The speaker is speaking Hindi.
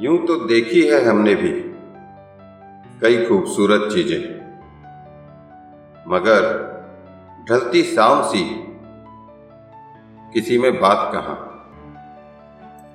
यूँ तो देखी है हमने भी। कई खूबसूरत चीज़ें। मगर, ढलती शाम सी। किसी में बात कहाँ?